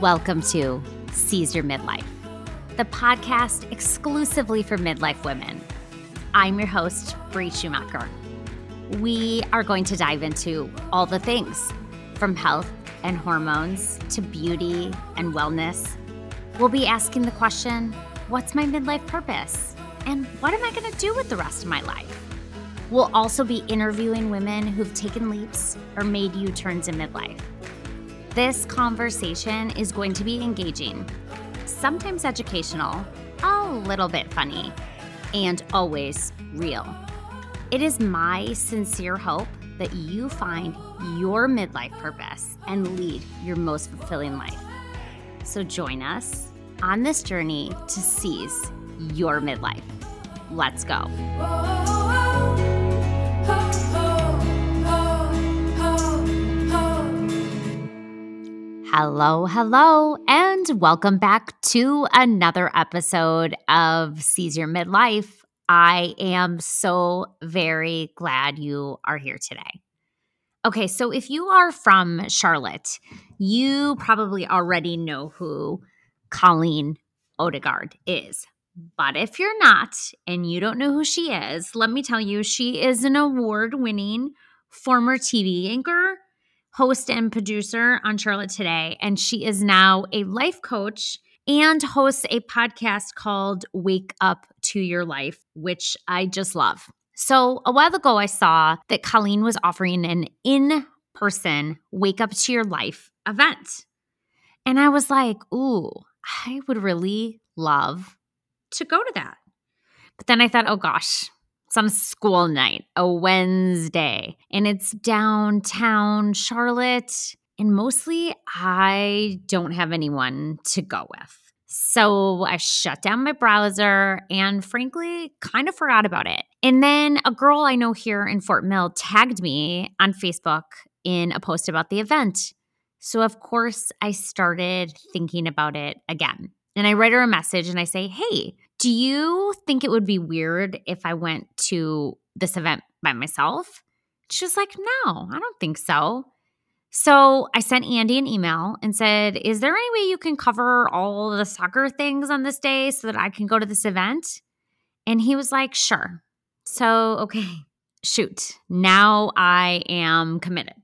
Welcome to Seize Your Midlife, the podcast exclusively for midlife women. I'm your host, Bree Schumacher. We are going to dive into all the things from health and hormones to beauty and wellness. We'll be asking the question what's my midlife purpose? And what am I going to do with the rest of my life? We'll also be interviewing women who've taken leaps or made U turns in midlife. This conversation is going to be engaging, sometimes educational, a little bit funny, and always real. It is my sincere hope that you find your midlife purpose and lead your most fulfilling life. So join us on this journey to seize your midlife. Let's go. Hello, hello, and welcome back to another episode of Seize Your Midlife. I am so very glad you are here today. Okay, so if you are from Charlotte, you probably already know who Colleen Odegaard is. But if you're not and you don't know who she is, let me tell you, she is an award winning former TV anchor host and producer on Charlotte Today, and she is now a life coach and hosts a podcast called Wake Up to Your Life, which I just love. So, a while ago, I saw that Colleen was offering an in person Wake Up to Your Life event. And I was like, ooh, I would really love to go to that. But then I thought, oh gosh, some school night, a Wednesday, and it's downtown Charlotte. And mostly I don't have anyone to go with. So I shut down my browser and frankly kind of forgot about it. And then a girl I know here in Fort Mill tagged me on Facebook in a post about the event. So of course I started thinking about it again. And I write her a message and I say, Hey, do you think it would be weird if I went to this event by myself? She's like, No, I don't think so. So I sent Andy an email and said, Is there any way you can cover all the soccer things on this day so that I can go to this event? And he was like, Sure. So, okay, shoot. Now I am committed.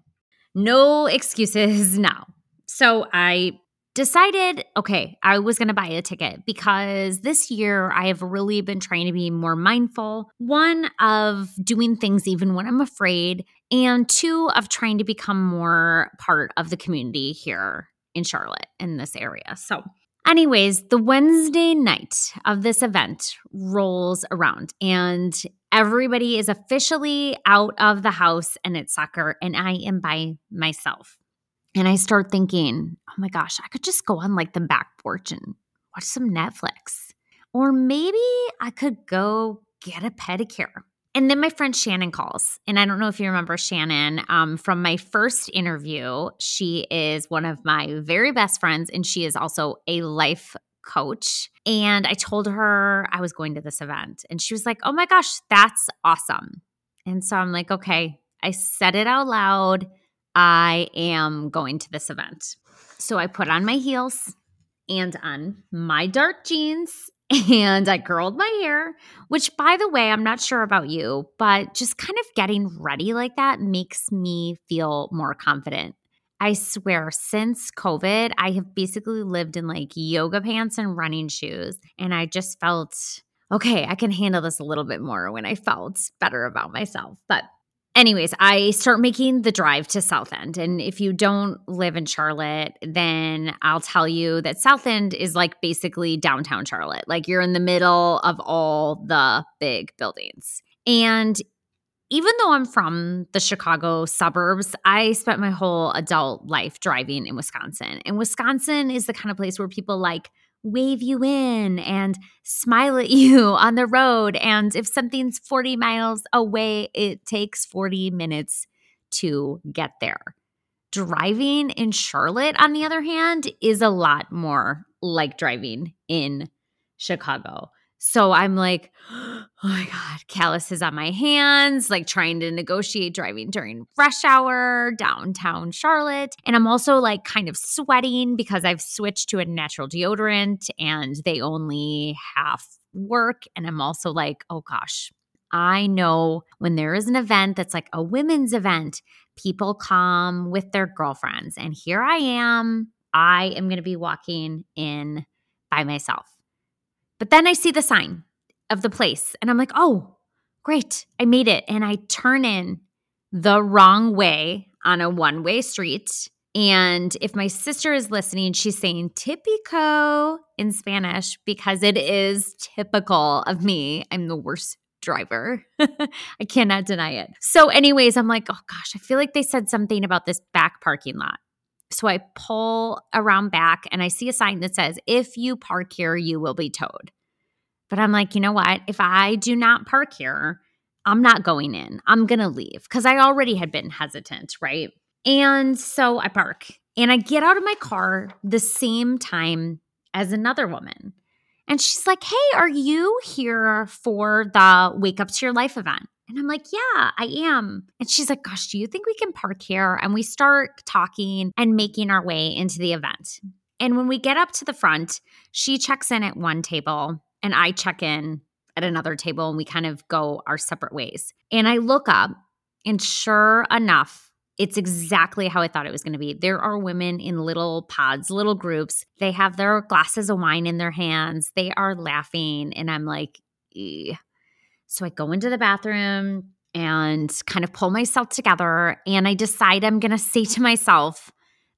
No excuses now. So I decided, okay, I was going to buy a ticket because this year I have really been trying to be more mindful. One, of doing things even when I'm afraid, and two, of trying to become more part of the community here in Charlotte in this area. So, anyways, the Wednesday night of this event rolls around and everybody is officially out of the house and it's soccer, and I am by myself. And I start thinking, oh my gosh, I could just go on like the back porch and watch some Netflix. Or maybe I could go get a pedicure. And then my friend Shannon calls. And I don't know if you remember Shannon um, from my first interview. She is one of my very best friends, and she is also a life coach. And I told her I was going to this event. And she was like, oh my gosh, that's awesome. And so I'm like, okay, I said it out loud. I am going to this event. So I put on my heels and on my dark jeans and I curled my hair, which, by the way, I'm not sure about you, but just kind of getting ready like that makes me feel more confident. I swear, since COVID, I have basically lived in like yoga pants and running shoes. And I just felt, okay, I can handle this a little bit more when I felt better about myself. But anyways, I start making the drive to South End. And if you don't live in Charlotte, then I'll tell you that South End is like basically downtown Charlotte. Like you're in the middle of all the big buildings. And even though I'm from the Chicago suburbs, I spent my whole adult life driving in Wisconsin. And Wisconsin is the kind of place where people like wave you in and smile at you on the road. And if something's 40 miles away, it takes 40 minutes to get there. Driving in Charlotte, on the other hand, is a lot more like driving in Chicago. So I'm like, oh my God, calluses on my hands, like trying to negotiate driving during rush hour downtown Charlotte. And I'm also like kind of sweating because I've switched to a natural deodorant and they only half work. And I'm also like, oh gosh, I know when there is an event that's like a women's event, people come with their girlfriends. And here I am. I am going to be walking in by myself. But then I see the sign of the place and I'm like, oh, great, I made it. And I turn in the wrong way on a one way street. And if my sister is listening, she's saying typico in Spanish because it is typical of me. I'm the worst driver. I cannot deny it. So, anyways, I'm like, oh gosh, I feel like they said something about this back parking lot. So I pull around back and I see a sign that says, if you park here, you will be towed. But I'm like, you know what? If I do not park here, I'm not going in. I'm going to leave because I already had been hesitant, right? And so I park and I get out of my car the same time as another woman. And she's like, Hey, are you here for the Wake Up to Your Life event? And I'm like, Yeah, I am. And she's like, Gosh, do you think we can park here? And we start talking and making our way into the event. And when we get up to the front, she checks in at one table and I check in at another table and we kind of go our separate ways. And I look up, and sure enough, it's exactly how I thought it was going to be. There are women in little pods, little groups. They have their glasses of wine in their hands. They are laughing. And I'm like, so I go into the bathroom and kind of pull myself together. And I decide I'm going to say to myself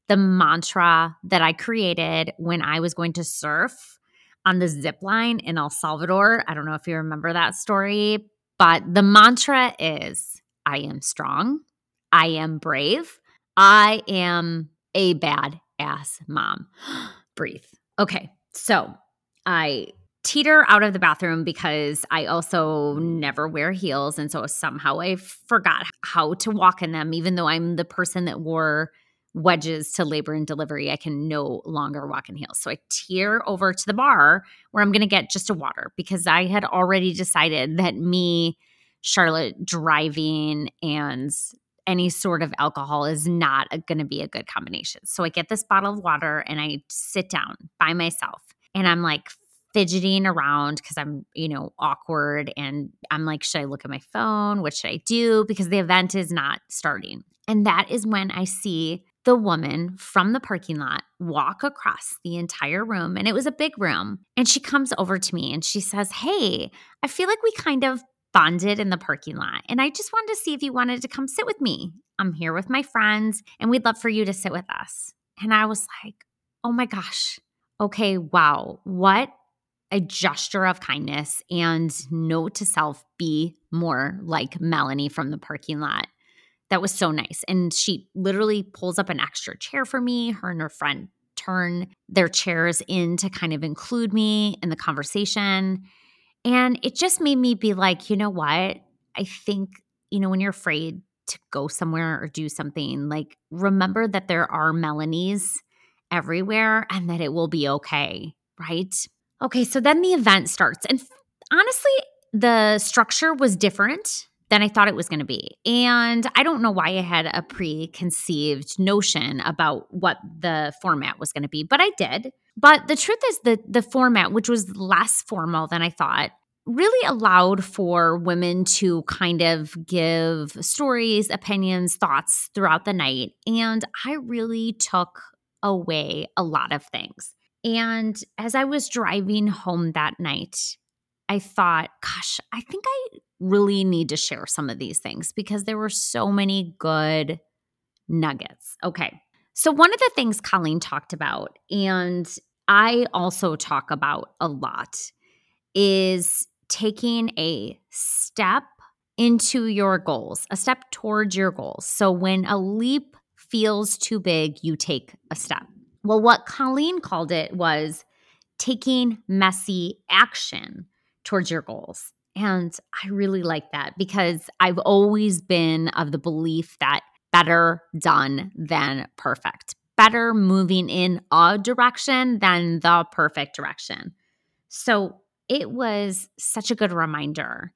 the mantra that I created when I was going to surf on the zip line in El Salvador. I don't know if you remember that story, but the mantra is I am strong. I am brave. I am a bad ass mom. Breathe. Okay. So I teeter out of the bathroom because I also never wear heels. And so somehow I forgot how to walk in them, even though I'm the person that wore wedges to labor and delivery. I can no longer walk in heels. So I tear over to the bar where I'm going to get just a water because I had already decided that me, Charlotte, driving and any sort of alcohol is not going to be a good combination. So I get this bottle of water and I sit down by myself and I'm like fidgeting around because I'm, you know, awkward. And I'm like, should I look at my phone? What should I do? Because the event is not starting. And that is when I see the woman from the parking lot walk across the entire room. And it was a big room. And she comes over to me and she says, Hey, I feel like we kind of bonded in the parking lot. And I just wanted to see if you wanted to come sit with me. I'm here with my friends and we'd love for you to sit with us. And I was like, Oh my gosh. Okay, wow. What a gesture of kindness and note to self be more like Melanie from the parking lot. That was so nice. And she literally pulls up an extra chair for me. Her and her friend turn their chairs in to kind of include me in the conversation. And it just made me be like, you know what? I think, you know, when you're afraid to go somewhere or do something, like remember that there are Melanies everywhere and that it will be okay, right? Okay, so then the event starts. And honestly, the structure was different than I thought it was going to be. And I don't know why I had a preconceived notion about what the format was going to be, but I did. But the truth is that the format, which was less formal than I thought, really allowed for women to kind of give stories, opinions, thoughts throughout the night. And I really took away a lot of things. And as I was driving home that night, I thought, gosh, I think I really need to share some of these things because there were so many good nuggets. Okay. So, one of the things Colleen talked about, and I also talk about a lot, is taking a step into your goals, a step towards your goals. So, when a leap feels too big, you take a step. Well, what Colleen called it was taking messy action towards your goals. And I really like that because I've always been of the belief that better done than perfect, better moving in a direction than the perfect direction. So it was such a good reminder.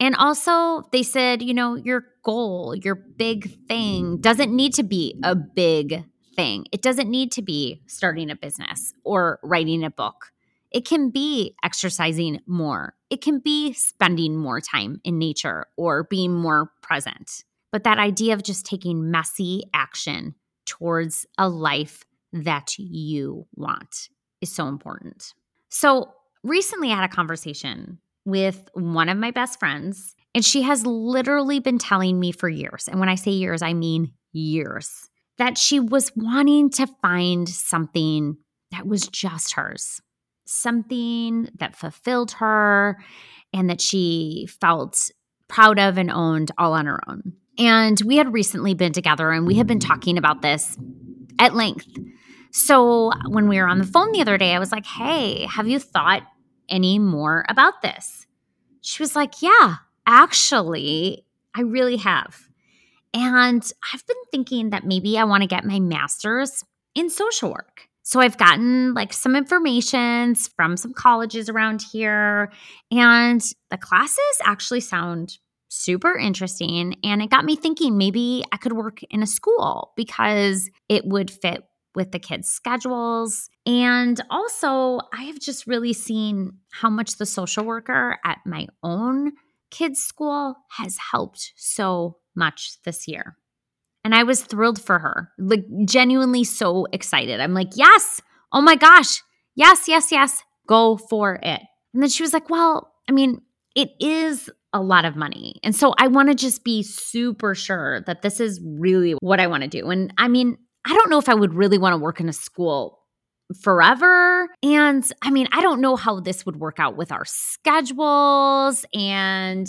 And also, they said, you know, your goal, your big thing doesn't need to be a big It doesn't need to be starting a business or writing a book. It can be exercising more. It can be spending more time in nature or being more present. But that idea of just taking messy action towards a life that you want is so important. So, recently I had a conversation with one of my best friends, and she has literally been telling me for years, and when I say years, I mean years, that she was wanting to find something that was just hers, something that fulfilled her and that she felt proud of and owned all on her own. And we had recently been together and we had been talking about this at length. So when we were on the phone the other day, I was like, hey, have you thought any more about this? She was like, yeah, actually, I really have. And I've been thinking that maybe I want to get my master's in social work. So I've gotten like some information from some colleges around here, and the classes actually sound super interesting. And it got me thinking maybe I could work in a school because it would fit with the kids' schedules. And also, I have just really seen how much the social worker at my own kids' school has helped so much this year. And I was thrilled for her, like genuinely so excited. I'm like, yes, oh my gosh, yes, yes, yes, go for it. And then she was like, well, I mean, it is a lot of money. And so I want to just be super sure that this is really what I want to do. And I mean, I don't know if I would really want to work in a school forever. And I mean, I don't know how this would work out with our schedules. And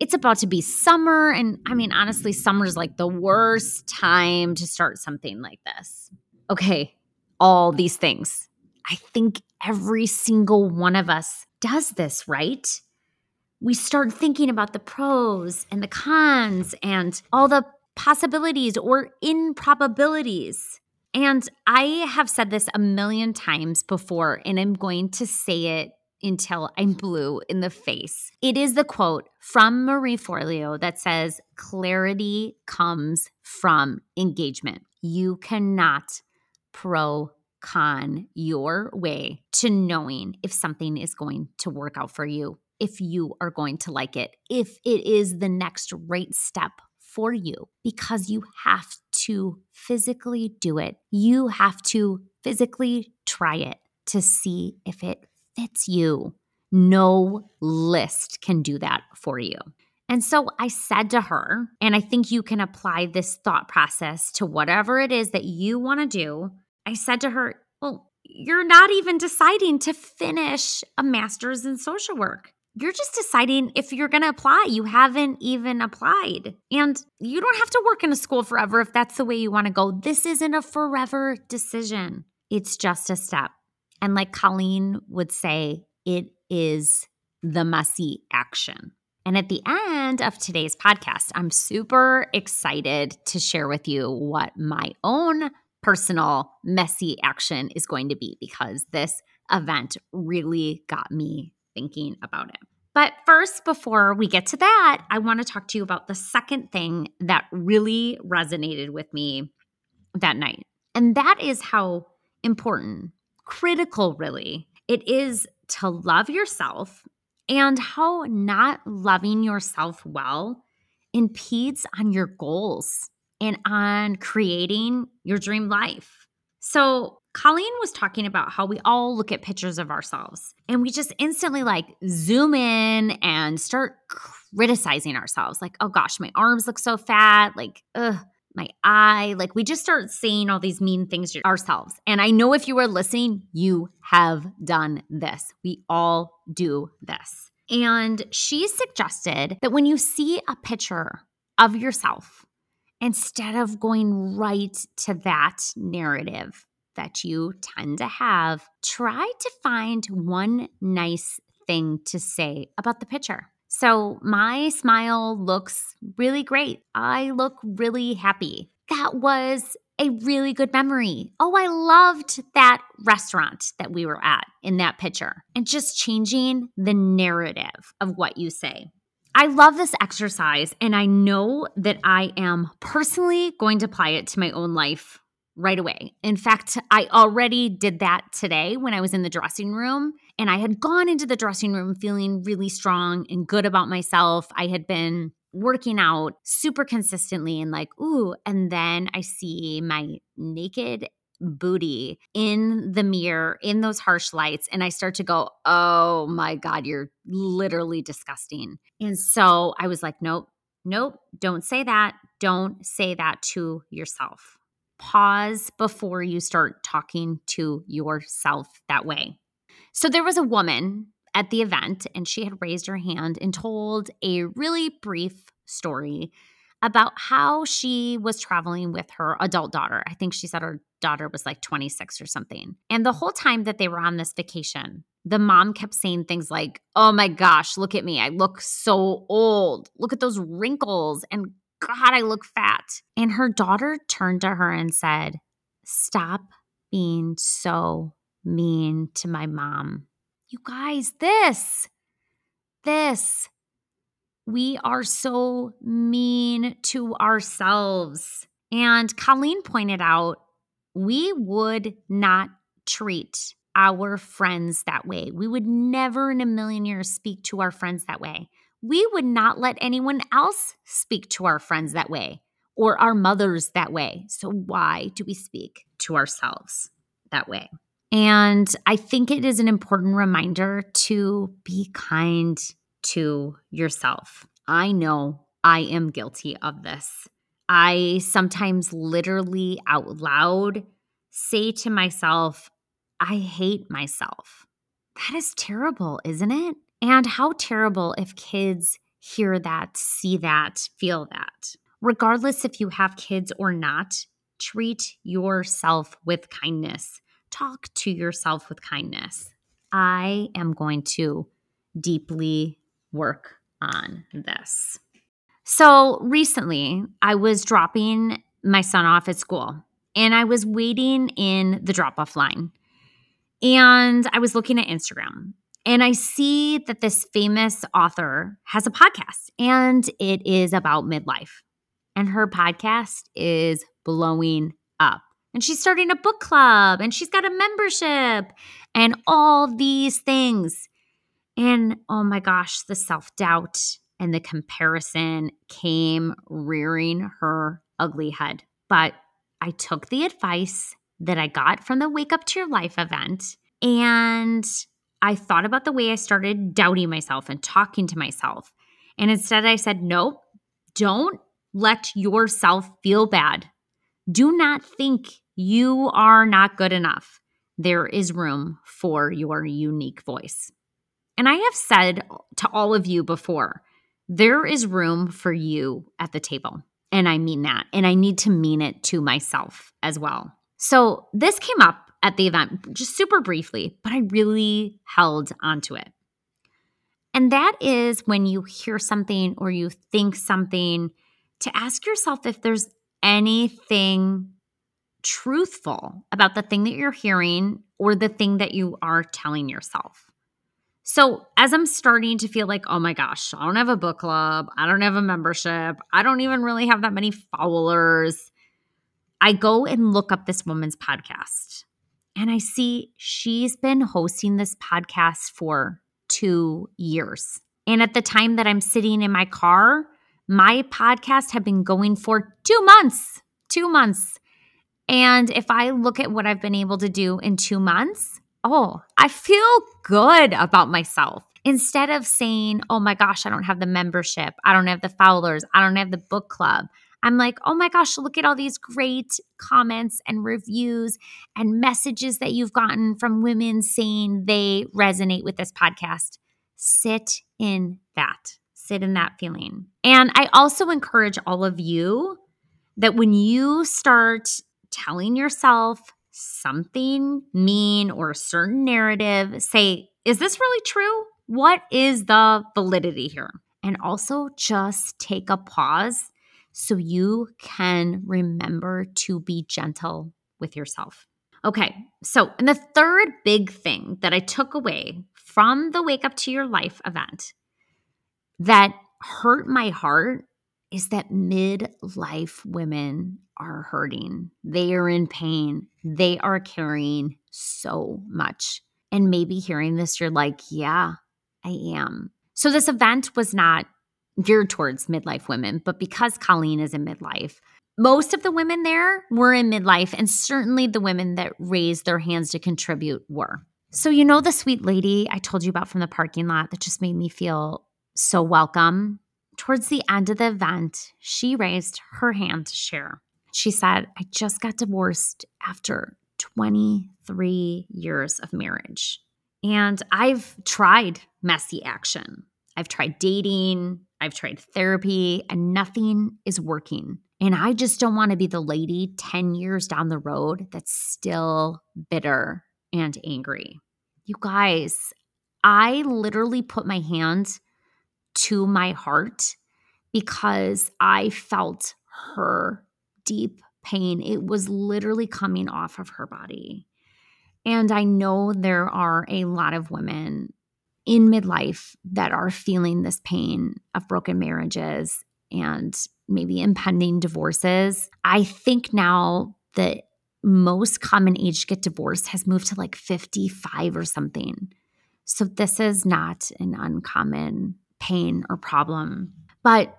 it's about to be summer. And I mean, honestly, summer is like the worst time to start something like this. Okay, all these things. I think every single one of us does this, right? We start thinking about the pros and the cons and all the possibilities or improbabilities. And I have said this a million times before, and I'm going to say it until I'm blue in the face. It is the quote from Marie Forleo that says, Clarity comes from engagement. You cannot pro con your way to knowing if something is going to work out for you, if you are going to like it, if it is the next right step for you because you have to physically do it. You have to physically try it to see if it fits you. No list can do that for you. And so I said to her, and I think you can apply this thought process to whatever it is that you want to do. I said to her, Well, you're not even deciding to finish a master's in social work you're just deciding if you're going to apply. You haven't even applied. And you don't have to work in a school forever if that's the way you want to go. This isn't a forever decision, it's just a step. And like Colleen would say, it is the messy action. And at the end of today's podcast, I'm super excited to share with you what my own personal messy action is going to be because this event really got me thinking about it. But first, before we get to that, I want to talk to you about the second thing that really resonated with me that night. And that is how important, critical, really, it is to love yourself and how not loving yourself well impedes on your goals and on creating your dream life. So, Colleen was talking about how we all look at pictures of ourselves and we just instantly like zoom in and start criticizing ourselves. Like, oh gosh, my arms look so fat. Like, ugh, my eye. Like, we just start saying all these mean things to ourselves. And I know if you are listening, you have done this. We all do this. And she suggested that when you see a picture of yourself, instead of going right to that narrative, that you tend to have, try to find one nice thing to say about the picture. So, my smile looks really great. I look really happy. That was a really good memory. Oh, I loved that restaurant that we were at in that picture. And just changing the narrative of what you say. I love this exercise, and I know that I am personally going to apply it to my own life right away. In fact, I already did that today when I was in the dressing room. And I had gone into the dressing room feeling really strong and good about myself. I had been working out super consistently and like, ooh, and then I see my naked booty in the mirror in those harsh lights and I start to go, "Oh my god, you're literally disgusting." And so I was like, "Nope. Nope, don't say that. Don't say that to yourself." Pause before you start talking to yourself that way. So there was a woman at the event, and she had raised her hand and told a really brief story about how she was traveling with her adult daughter. I think she said her daughter was like 26 or something. And the whole time that they were on this vacation, the mom kept saying things like, Oh my gosh, look at me. I look so old. Look at those wrinkles. And God, I look fat. And her daughter turned to her and said, Stop being so mean to my mom. You guys, this, this, we are so mean to ourselves. And Colleen pointed out we would not treat our friends that way. We would never in a million years speak to our friends that way. We would not let anyone else speak to our friends that way or our mothers that way. So, why do we speak to ourselves that way? And I think it is an important reminder to be kind to yourself. I know I am guilty of this. I sometimes literally out loud say to myself, I hate myself. That is terrible, isn't it? And how terrible if kids hear that, see that, feel that. Regardless if you have kids or not, treat yourself with kindness talk to yourself with kindness. I am going to deeply work on this. So recently, I was dropping my son off at school and I was waiting in the drop off line. And I was looking at Instagram and I see that this famous author has a podcast and it is about midlife. And her podcast is blowing up and she's starting a book club and she's got a membership and all these things. And oh my gosh, the self doubt and the comparison came rearing her ugly head. But I took the advice that I got from the Wake Up to Your Life event and I thought about the way I started doubting myself and talking to myself. And instead, I said, nope, don't let yourself feel bad. Do not think you are not good enough. There is room for your unique voice. And I have said to all of you before, there is room for you at the table. And I mean that. And I need to mean it to myself as well. So this came up at the event just super briefly, but I really held onto it. And that is when you hear something or you think something to ask yourself if there's anything truthful about the thing that you're hearing or the thing that you are telling yourself. So, as I'm starting to feel like, oh my gosh, I don't have a book club, I don't have a membership, I don't even really have that many followers, I go and look up this woman's podcast. And I see she's been hosting this podcast for two years. And at the time that I'm sitting in my car, my podcast had been going for two months. Two months. And if I look at what I've been able to do in two months, oh, I feel good about myself. Instead of saying, oh my gosh, I don't have the membership, I don't have the followers, I don't have the book club, I'm like, oh my gosh, look at all these great comments and reviews and messages that you've gotten from women saying they resonate with this podcast. Sit in that, sit in that feeling. And I also encourage all of you that when you start telling yourself something mean or a certain narrative, say, is this really true? What is the validity here? And also just take a pause so you can remember to be gentle with yourself. Okay, so, and the third big thing that I took away from the Wake Up to Your Life event that hurt my heart is that midlife women are hurting. They are in pain. They are carrying so much. And maybe hearing this, you're like, yeah, I am. So, this event was not geared towards midlife women, but because Colleen is in midlife, most of the women there were in midlife, and certainly the women that raised their hands to contribute were. So, you know, the sweet lady I told you about from the parking lot that just made me feel so welcome? Towards the end of the event, she raised her hand to share. She said, I just got divorced after 23 years of marriage. And I've tried messy action. I've tried dating, I've tried therapy, and nothing is working. And I just don't want to be the lady 10 years down the road that's still bitter and angry. You guys, I literally put my hand to my heart because I felt her deep pain. It was literally coming off of her body. And I know there are a lot of women in midlife that are feeling this pain of broken marriages and maybe impending divorces. I think now the most common age to get divorced has moved to like 55 or something. So this is not an uncommon pain or problem. But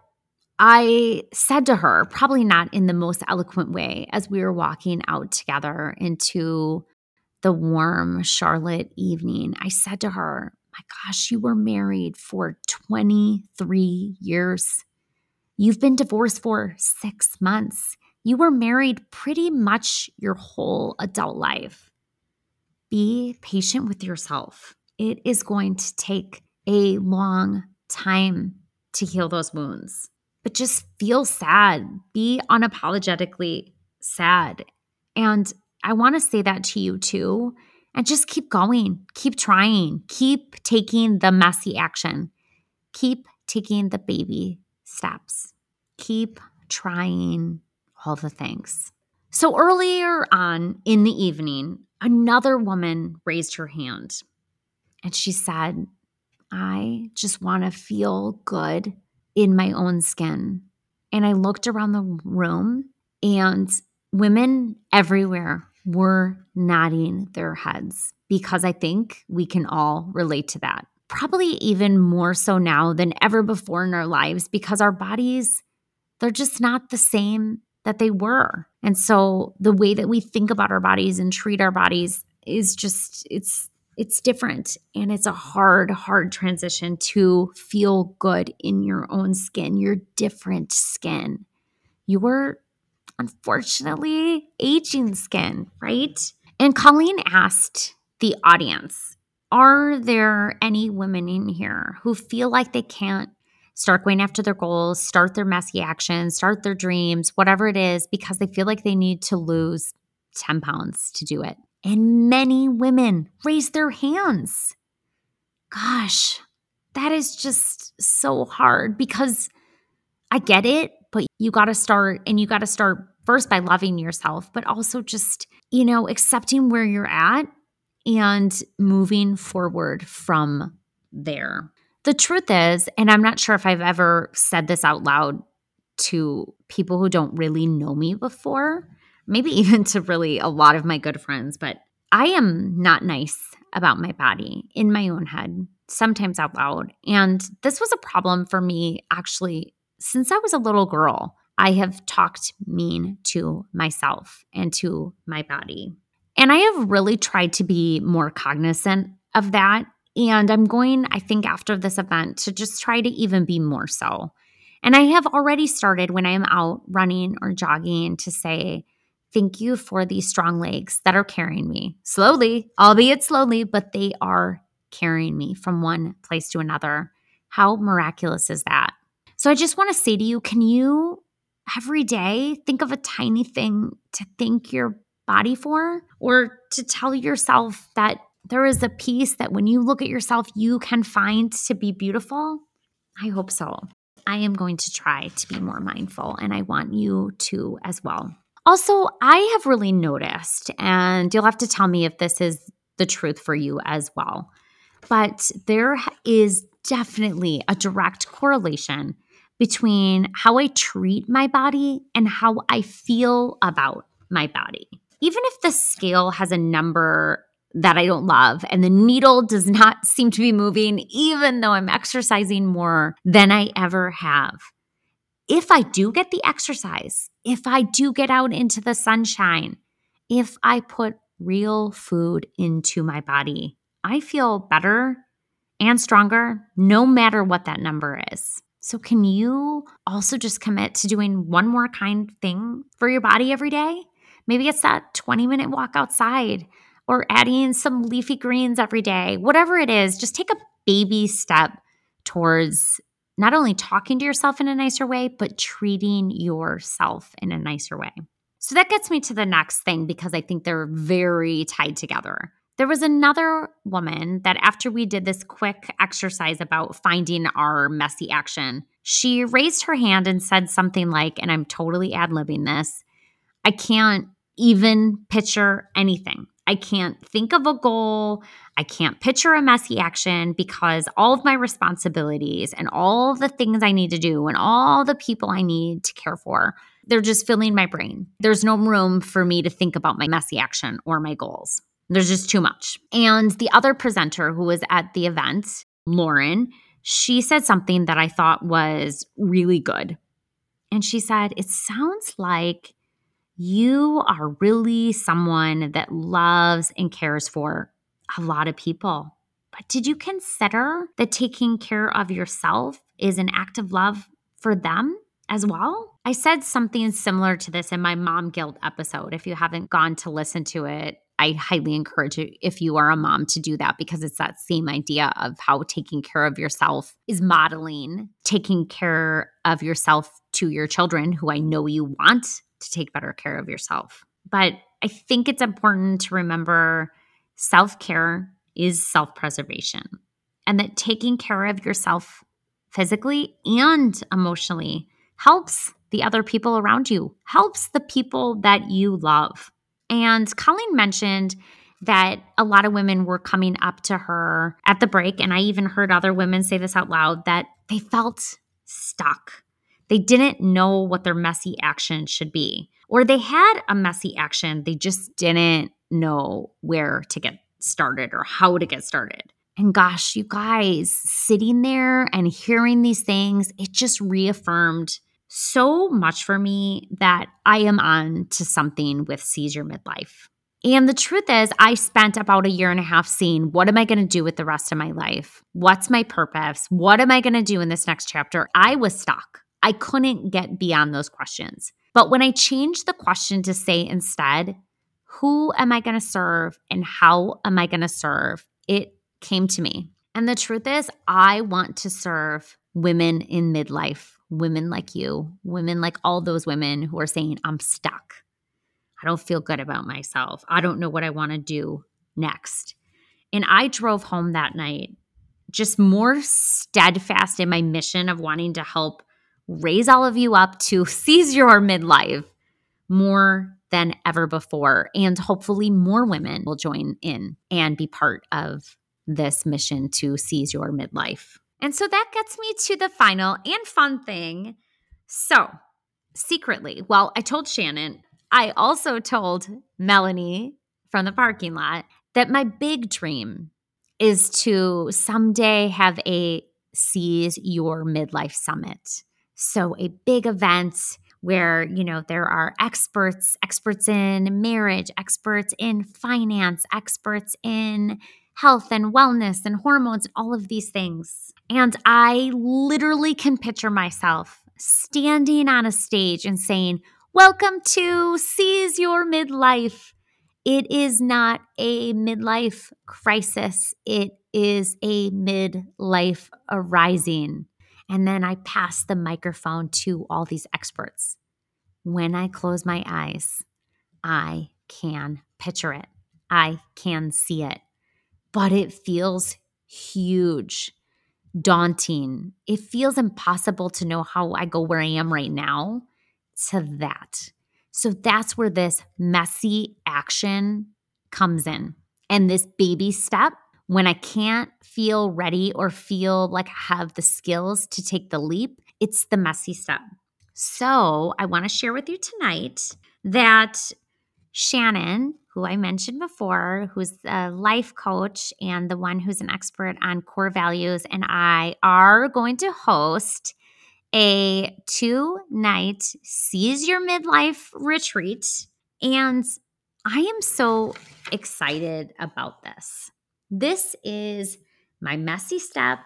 I said to her, probably not in the most eloquent way, as we were walking out together into the warm Charlotte evening, I said to her, gosh, you were married for 23 years. You've been divorced for six months. You were married pretty much your whole adult life. Be patient with yourself. It is going to take a long time to heal those wounds. But just feel sad, be unapologetically sad. And I want to say that to you too. And just keep going, keep trying, keep taking the messy action, keep taking the baby steps, keep trying all the things. So earlier on in the evening, another woman raised her hand. And she said, I just want to feel good in my own skin. And I looked around the room, and women everywhere were nodding their heads because I think we can all relate to that. Probably even more so now than ever before in our lives because our bodies, they're just not the same that they were. And so the way that we think about our bodies and treat our bodies is just, it's, it's different and it's a hard, hard transition to feel good in your own skin, your different skin. Your unfortunately aging skin, right? And Colleen asked the audience Are there any women in here who feel like they can't start going after their goals, start their messy actions, start their dreams, whatever it is, because they feel like they need to lose 10 pounds to do it? And many women raised their hands. Gosh, that is just so hard because I get it, but you got to start and you got to start first by loving yourself, but also just, you know, accepting where you're at and moving forward from there. The truth is, and I'm not sure if I've ever said this out loud to people who don't really know me before, maybe even to really a lot of my good friends, but I am not nice about my body in my own head, sometimes out loud. And this was a problem for me actually since I was a little girl. I have talked mean to myself and to my body. And I have really tried to be more cognizant of that. And I'm going, I think, after this event to just try to even be more so. And I have already started when I am out running or jogging to say, Thank you for these strong legs that are carrying me slowly, albeit slowly, but they are carrying me from one place to another. How miraculous is that? So I just want to say to you can you every day think of a tiny thing to thank your body for or to tell yourself that there is a piece that when you look at yourself, you can find to be beautiful? I hope so. I am going to try to be more mindful, and I want you to as well. Also, I have really noticed, and you'll have to tell me if this is the truth for you as well, but there is definitely a direct correlation between how I treat my body and how I feel about my body. Even if the scale has a number that I don't love and the needle does not seem to be moving, even though I'm exercising more than I ever have. If I do get the exercise, if I do get out into the sunshine, if I put real food into my body, I feel better and stronger no matter what that number is. So, can you also just commit to doing one more kind thing for your body every day? Maybe it's that 20 minute walk outside or adding some leafy greens every day. Whatever it is, just take a baby step towards not only talking to yourself in a nicer way, but treating yourself in a nicer way. So that gets me to the next thing because I think they're very tied together. There was another woman that, after we did this quick exercise about finding our messy action, she raised her hand and said something like, and I'm totally ad libbing this I can't even picture anything. I can't think of a goal. I can't picture a messy action because all of my responsibilities and all the things I need to do and all the people I need to care for, they're just filling my brain. There's no room for me to think about my messy action or my goals. There's just too much. And the other presenter who was at the event, Lauren, she said something that I thought was really good. And she said, It sounds like you are really someone that loves and cares for a lot of people. But did you consider that taking care of yourself is an act of love for them as well? I said something similar to this in my mom guilt episode. If you haven't gone to listen to it, I highly encourage you, if you are a mom, to do that because it's that same idea of how taking care of yourself is modeling taking care of yourself to your children, who I know you want to take better care of yourself. But I think it's important to remember self care is self preservation and that taking care of yourself physically and emotionally helps the other people around you, helps the people that you love. And Colleen mentioned that a lot of women were coming up to her at the break. And I even heard other women say this out loud that they felt stuck. They didn't know what their messy action should be. Or they had a messy action, they just didn't know where to get started or how to get started. And gosh, you guys, sitting there and hearing these things, it just reaffirmed so much for me that I am on to something with Seize Your Midlife. And the truth is, I spent about a year and a half seeing what am I going to do with the rest of my life? What's my purpose? What am I going to do in this next chapter? I was stuck. I couldn't get beyond those questions. But when I changed the question to say instead, who am I going to serve and how am I going to serve? It came to me. And the truth is, I want to serve women in midlife women like you, women like all those women who are saying, I'm stuck. I don't feel good about myself. I don't know what I want to do next. And I drove home that night just more steadfast in my mission of wanting to help raise all of you up to seize your midlife more than ever before. And hopefully, more women will join in and be part of this mission to seize your midlife. And so that gets me to the final and fun thing. So, secretly, well, I told Shannon, I also told Melanie from the parking lot that my big dream is to someday have a Seize Your Midlife Summit. So, a big event where, you know, there are experts, experts in marriage, experts in finance, experts in health and wellness and hormones and all of these things. And I literally can picture myself standing on a stage and saying, Welcome to Seize Your Midlife. It is not a midlife crisis, it is a midlife arising. And then I pass the microphone to all these experts. When I close my eyes, I can picture it, I can see it, but it feels huge daunting, it feels impossible to know how I go where I am right now, to that. So that's where this messy action comes in. And this baby step, when I can't feel ready or feel like I have the skills to take the leap, it's the messy step. So I want to share with you tonight that Shannon, who I mentioned before, who's a life coach and the one who's an expert on core values, and I are going to host a two night Seize Your Midlife retreat. And I am so excited about this. This is my messy step.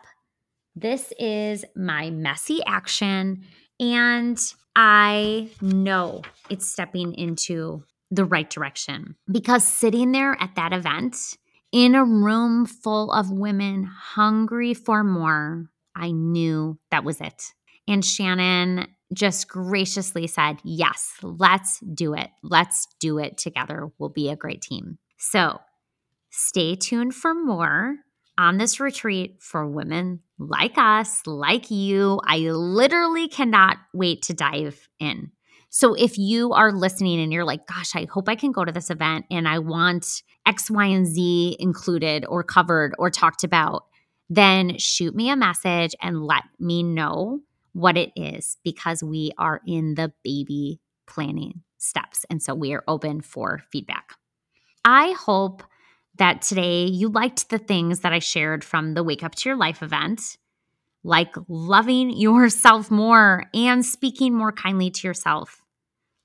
This is my messy action. And I know it's stepping into the right direction because sitting there at that event in a room full of women hungry for more, I knew that was it. And Shannon just graciously said, Yes, let's do it. Let's do it together. We'll be a great team. So stay tuned for more on this retreat for women like us, like you. I literally cannot wait to dive in. So if you are listening and you're like, gosh, I hope I can go to this event and I want X, Y, and Z included or covered or talked about, then shoot me a message and let me know what it is because we are in the baby planning steps. And so we are open for feedback. I hope that today you liked the things that I shared from the Wake Up to Your Life event, like loving yourself more and speaking more kindly to yourself,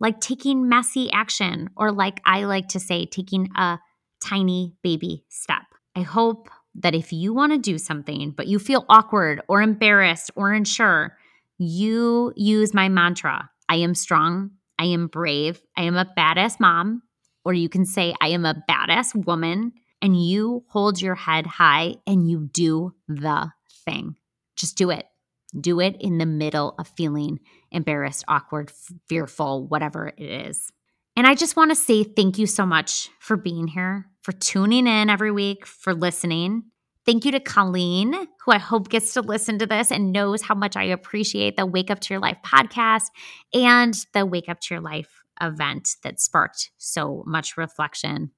like taking messy action, or like I like to say, taking a tiny baby step. I hope that if you want to do something, but you feel awkward or embarrassed or unsure, you use my mantra I am strong, I am brave, I am a badass mom, or you can say, I am a badass woman, and you hold your head high and you do the thing. Just do it. Do it in the middle of feeling embarrassed, awkward, fearful, whatever it is. And I just want to say thank you so much for being here, for tuning in every week, for listening. Thank you to Colleen, who I hope gets to listen to this and knows how much I appreciate the Wake Up to Your Life podcast and the Wake Up to Your Life event that sparked so much reflection.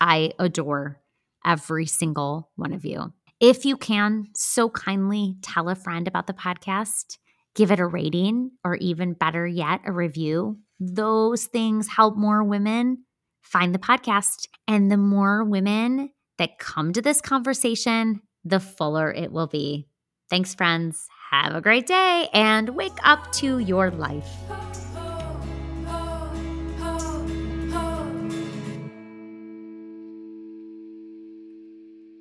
I adore every single one of you. If you can, so kindly tell a friend about the podcast, give it a rating, or even better yet, a review. Those things help more women find the podcast. And the more women that come to this conversation, the fuller it will be. Thanks, friends. Have a great day and wake up to your life.